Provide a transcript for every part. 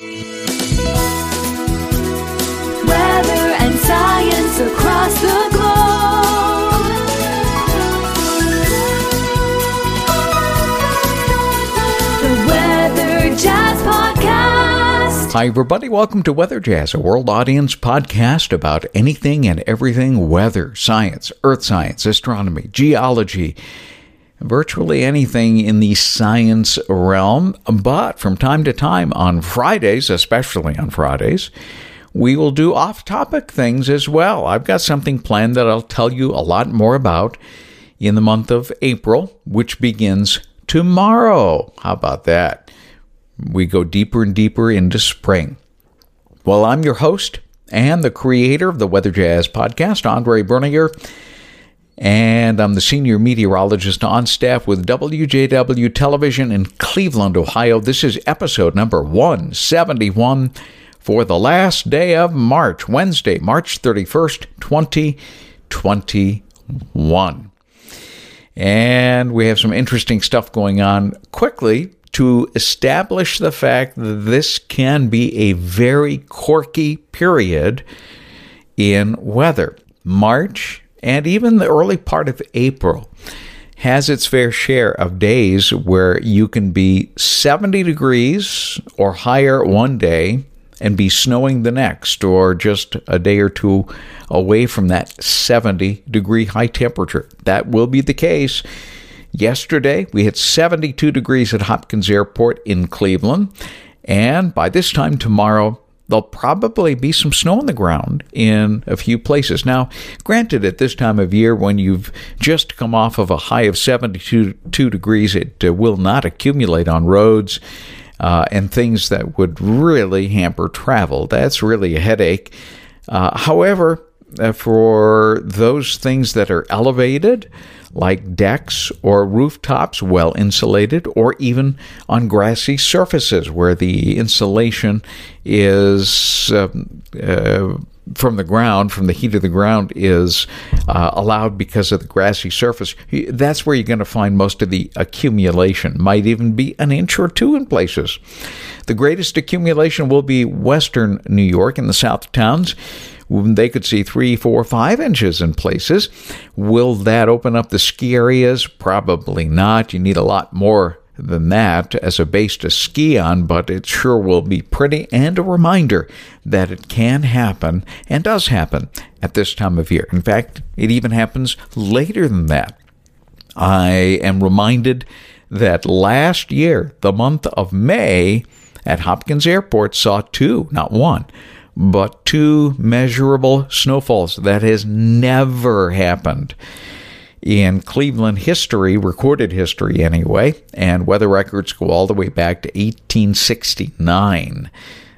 Weather and science across the globe. The Weather Jazz Podcast. Hi, everybody. Welcome to Weather Jazz, a world audience podcast about anything and everything weather, science, earth science, astronomy, geology, virtually anything in the science realm. But from time to time, on Fridays, especially on Fridays, we will do off topic things as well. I've got something planned that I'll tell you a lot more about in the month of April, which begins tomorrow. How about that? We go deeper and deeper into spring. Well, I'm your host and the creator of the Weather Jazz podcast, Andre Bernier, and I'm the senior meteorologist on staff with WJW Television in Cleveland, Ohio. This is episode number 171 for the last day of March, Wednesday, March 31st, 2021. And we have some interesting stuff going on quickly to establish the fact that this can be a very quirky period in weather. March and even the early part of April has its fair share of days where you can be 70 degrees or higher one day and be snowing the next, or just a day or two away from that 70 degree high temperature. That will be the case. Yesterday, we hit 72 degrees at Hopkins Airport in Cleveland, and by this time tomorrow, there'll probably be some snow on the ground in a few places. Now, granted, at this time of year, when you've just come off of a high of 72 degrees, it uh, will not accumulate on roads uh, and things that would really hamper travel. That's really a headache. Uh, however, for those things that are elevated, like decks or rooftops, well insulated, or even on grassy surfaces where the insulation is um, uh, from the ground, from the heat of the ground, is uh, allowed because of the grassy surface. That's where you're going to find most of the accumulation. Might even be an inch or two in places. The greatest accumulation will be western New York in the south towns. They could see three, four, five inches in places. Will that open up the ski areas? Probably not. You need a lot more than that as a base to ski on, but it sure will be pretty and a reminder that it can happen and does happen at this time of year. In fact, it even happens later than that. I am reminded that last year, the month of May, at Hopkins Airport, saw two, not one, but two measurable snowfalls. That has never happened in Cleveland history, recorded history anyway, and weather records go all the way back to 1869.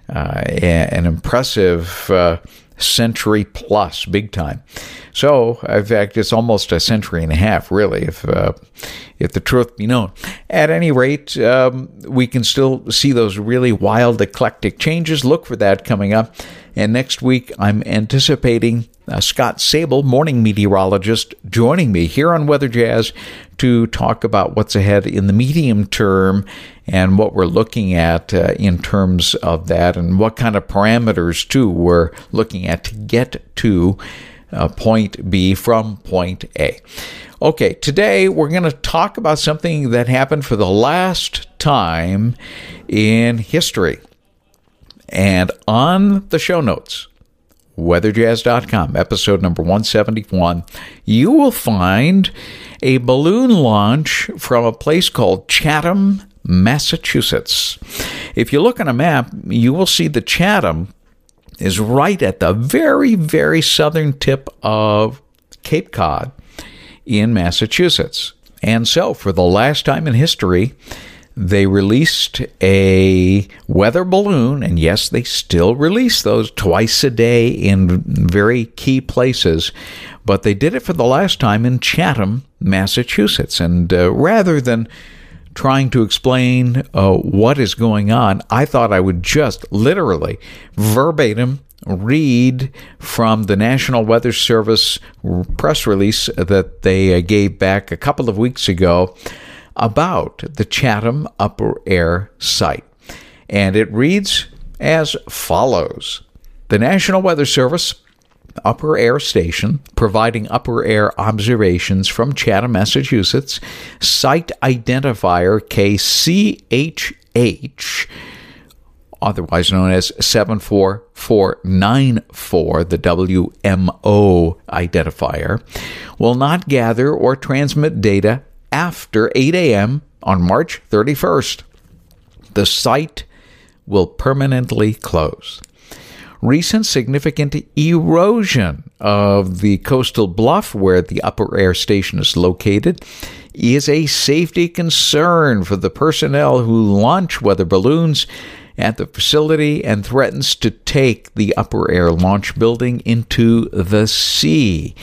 Uh, an impressive uh, century plus, big time. So, in fact, it's almost a century and a half, really, if uh, if the truth be known. At any rate, um, we can still see those really wild, eclectic changes. Look for that coming up. And next week, I'm anticipating uh, Scott Sabol, morning meteorologist, joining me here on Weather Jazz to talk about what's ahead in the medium term and what we're looking at uh, in terms of that and what kind of parameters, too, we're looking at to get to uh, point B from point A. Okay, today we're going to talk about something that happened for the last time in history. And on the show notes, weatherjazz.com, episode number 171, you will find a balloon launch from a place called Chatham, Massachusetts. If you look on a map, you will see the Chatham is right at the very, very southern tip of Cape Cod in Massachusetts. And so, for the last time in history, they released a weather balloon, and yes, they still release those twice a day in very key places, but they did it for the last time in Chatham, Massachusetts. And uh, rather than trying to explain uh, what is going on, I thought I would just literally, verbatim, read from the National Weather Service press release that they uh, gave back a couple of weeks ago about the Chatham Upper Air site. And it reads as follows The National Weather Service upper air station providing upper air observations from Chatham, Massachusetts, site identifier KCHH, otherwise known as 74494, the WMO identifier, will not gather or transmit data after 8 a.m. on March 31st. The site will permanently close recent significant erosion of the coastal bluff where the upper air station is located is a safety concern for the personnel who launch weather balloons at the facility and threatens to take the upper air launch building into the sea.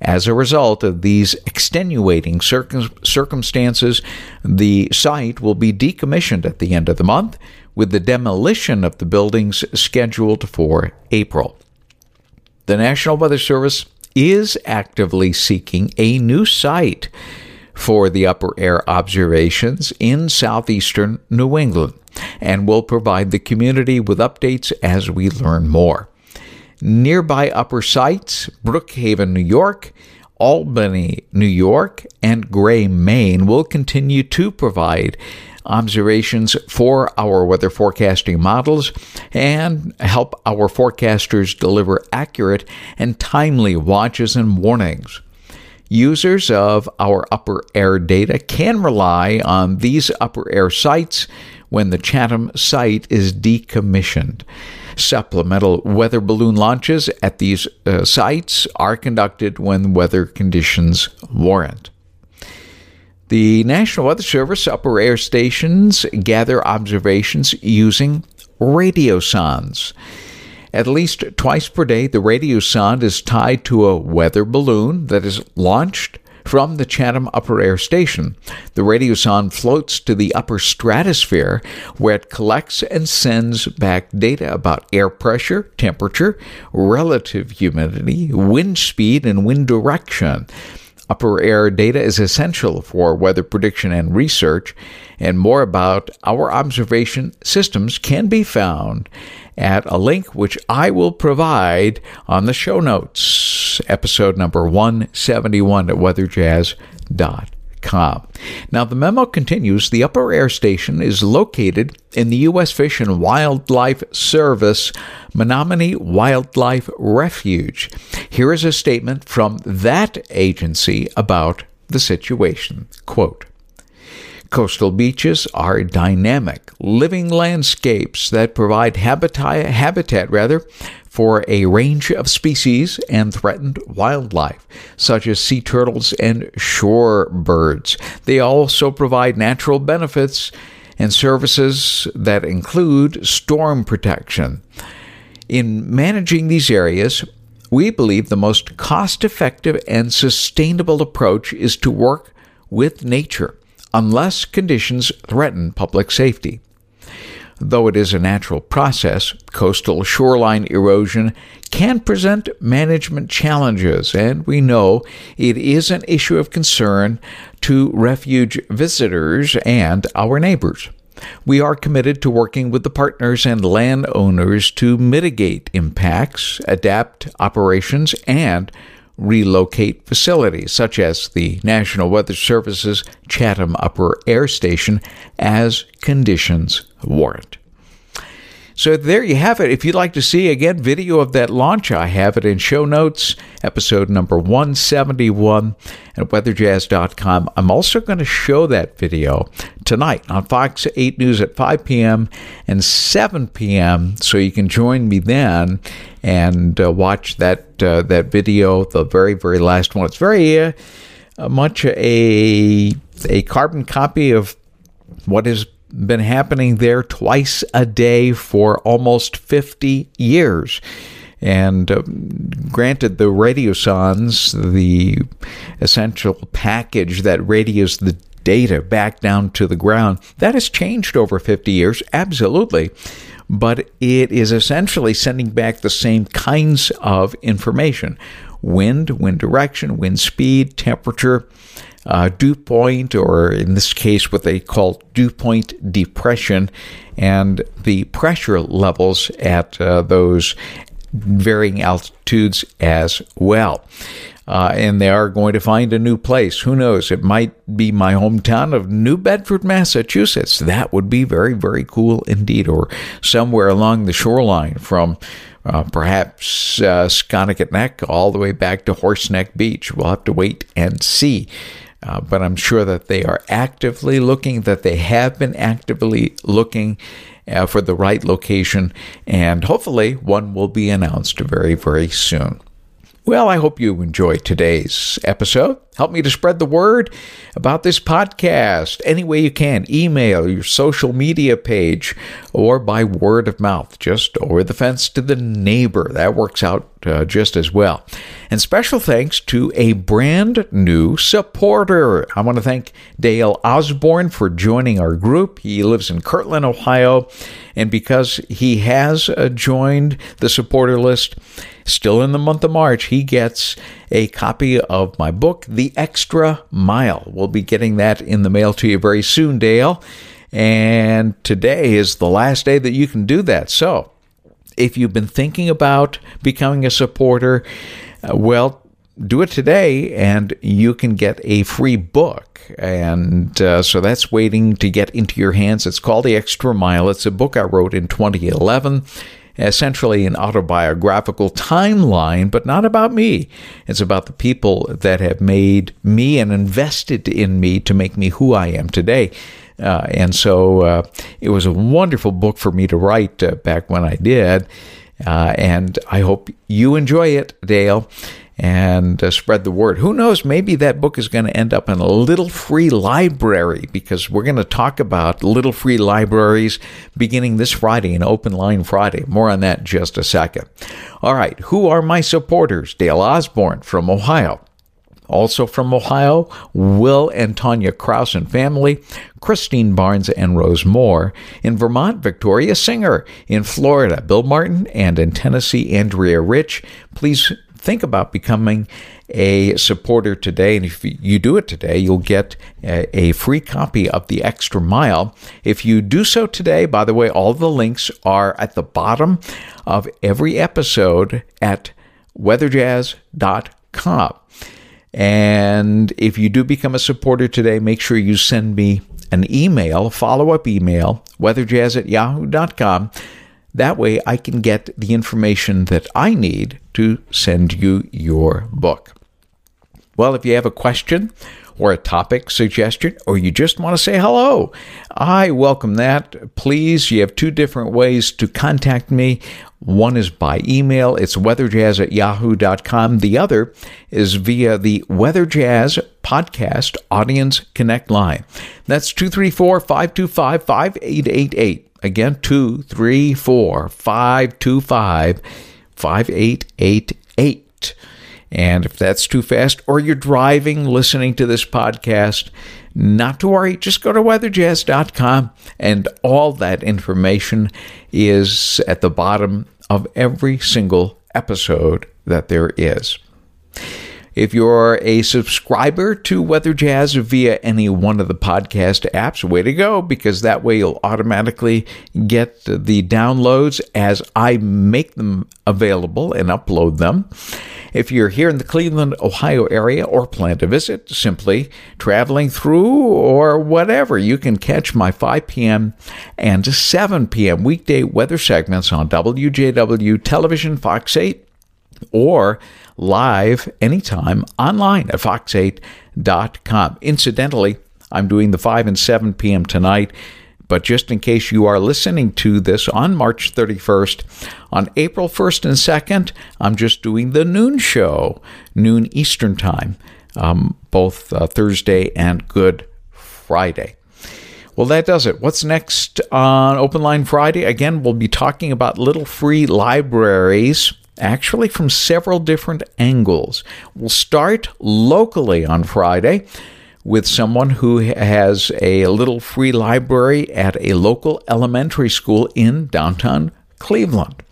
As a result of these extenuating circum- circumstances, the site will be decommissioned at the end of the month with the demolition of the buildings scheduled for April. The National Weather Service is actively seeking a new site for the upper air observations in southeastern New England and will provide the community with updates as we learn more. Nearby upper sites, Brookhaven, New York, Albany, New York, and Gray, Maine will continue to provide observations for our weather forecasting models and help our forecasters deliver accurate and timely watches and warnings. Users of our upper air data can rely on these upper air sites when the Chatham site is decommissioned. Supplemental weather balloon launches at these uh, sites are conducted when weather conditions warrant. The National Weather Service upper air stations gather observations using radiosondes. At least twice per day, the radiosonde is tied to a weather balloon that is launched from the Chatham Upper Air Station. The radiosonde floats to the upper stratosphere where it collects and sends back data about air pressure, temperature, relative humidity, wind speed, and wind direction. Upper air data is essential for weather prediction and research, and more about our observation systems can be found at a link which I will provide on the show notes, episode number 171 at weatherjazz.com. Now, the memo continues the Upper Air Station is located in the U.S. Fish and Wildlife Service Monomoy Wildlife Refuge. Here is a statement from that agency about the situation. Quote, Coastal beaches are dynamic, living landscapes that provide habitat, habitat rather, for a range of species and threatened wildlife, such as sea turtles and shore birds. They also provide natural benefits and services that include storm protection. In managing these areas, we believe the most cost effective and sustainable approach is to work with nature unless conditions threaten public safety. Though it is a natural process, coastal shoreline erosion can present management challenges, and we know it is an issue of concern to refuge visitors and our neighbors. We are committed to working with the partners and landowners to mitigate impacts, adapt operations, and relocate facilities, such as the National Weather Service's Chatham Upper Air Station, as conditions warrant. So there you have it. If you'd like to see again video of that launch, I have it in show notes, episode number 171 at weatherjazz.com. I'm also going to show that video tonight on Fox 8 News at 5 p.m. and 7 p.m. So you can join me then and uh, watch that uh, that video, the very very last one. It's very uh, much a a carbon copy of what has been happening there twice a day for almost 50 years. And uh, granted, the radiosondes, the essential package that radios the data back down to the ground, that has changed over 50 years, absolutely. But it is essentially sending back the same kinds of information wind, wind direction, wind speed, temperature, uh, dew point, or in this case, what they call dew point depression, and the pressure levels at uh, those varying altitudes as well. Uh, and they are going to find a new place. Who knows? It might be my hometown of New Bedford, Massachusetts. That would be very, very cool indeed, or somewhere along the shoreline from uh, perhaps uh, Neck all the way back to Horseneck Beach. We'll have to wait and see. Uh, but I'm sure that they are actively looking, that they have been actively looking uh, for the right location, and hopefully one will be announced very, very soon. Well, I hope you enjoyed today's episode. Help me to spread the word about this podcast any way you can email, your social media page, or by word of mouth, just over the fence to the neighbor. That works out uh, just as well. And special thanks to a brand new supporter. I want to thank Dale Osborne for joining our group. He lives in Kirtland, Ohio. And because he has uh, joined the supporter list, still in the month of March, he gets a copy of my book, The Extra Mile. We'll be getting that in the mail to you very soon, Dale. And today is the last day that you can do that. So, if you've been thinking about becoming a supporter, uh, well, do it today and you can get a free book. And uh, so that's waiting to get into your hands. It's called The Extra Mile. It's a book I wrote in 2011 essentially an autobiographical timeline, but not about me. It's about the people that have made me and invested in me to make me who I am today. Uh, and so uh, it was a wonderful book for me to write uh, back when I did. Uh, and I hope you enjoy it, Dale and uh, spread the word. Who knows? Maybe that book is going to end up in a little free library because we're going to talk about little free libraries beginning this Friday, an open line Friday. More on that just a second. All right, who are my supporters? Dale Osborne from Ohio. Also from Ohio, Will and Tanya Kraus and family, Christine Barnes and Rose Moore. In Vermont, Victoria Singer. In Florida, Bill Martin. And in Tennessee, Andrea Rich. Please think about becoming a supporter today. And if you do it today, you'll get a, free copy of The Extra Mile. If you do so today, by the way, all the links are at the bottom of every episode at weatherjazz.com. And if you do become a supporter today, make sure you send me an email, follow up email, weatherjazz at yahoo.com that way, I can get the information that I need to send you your book. Well, if you have a question or a topic suggestion, or you just want to say hello, I welcome that. Please, you have two different ways to contact me. One is by email, it's weatherjazz at yahoo.com. The other is via the Weather Jazz Podcast Audience Connect line. That's 234 525 5888. Again, 234 525 5888. And if that's too fast, or you're driving listening to this podcast, not to worry, just go to weatherjazz.com and all that information is at the bottom of every single episode that there is. If you're a subscriber to Weather Jazz via any one of the podcast apps, way to go, because that way you'll automatically get the downloads as I make them available and upload them. If you're here in the Cleveland, Ohio area or plan to visit, simply traveling through or whatever, you can catch my 5 p.m. and 7 p.m. weekday weather segments on WJW Television Fox 8 or live anytime online at fox8.com. Incidentally, I'm doing the 5 and 7 p.m. tonight, but just in case you are listening to this on March 31st, on April 1st and 2nd, I'm just doing the noon show, noon Eastern Time, um, both uh, Thursday and Good Friday. Well, that does it. What's next on Open Line Friday? Again, we'll be talking about little free libraries actually from several different angles. We'll start locally on Friday with someone who has a little free library at a local elementary school in downtown Cleveland.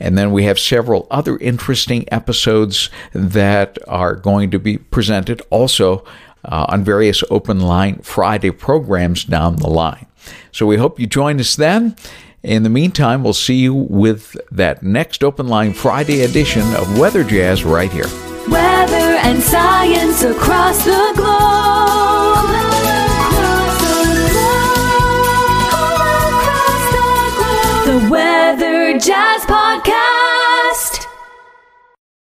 And then we have several other interesting episodes that are going to be presented also uh, on various Open Line Friday programs down the line. So we hope you join us then. In the meantime, we'll see you with that next Open Line Friday edition of Weather Jazz right here. Weather and science across the globe. The Weather Jazz Podcast.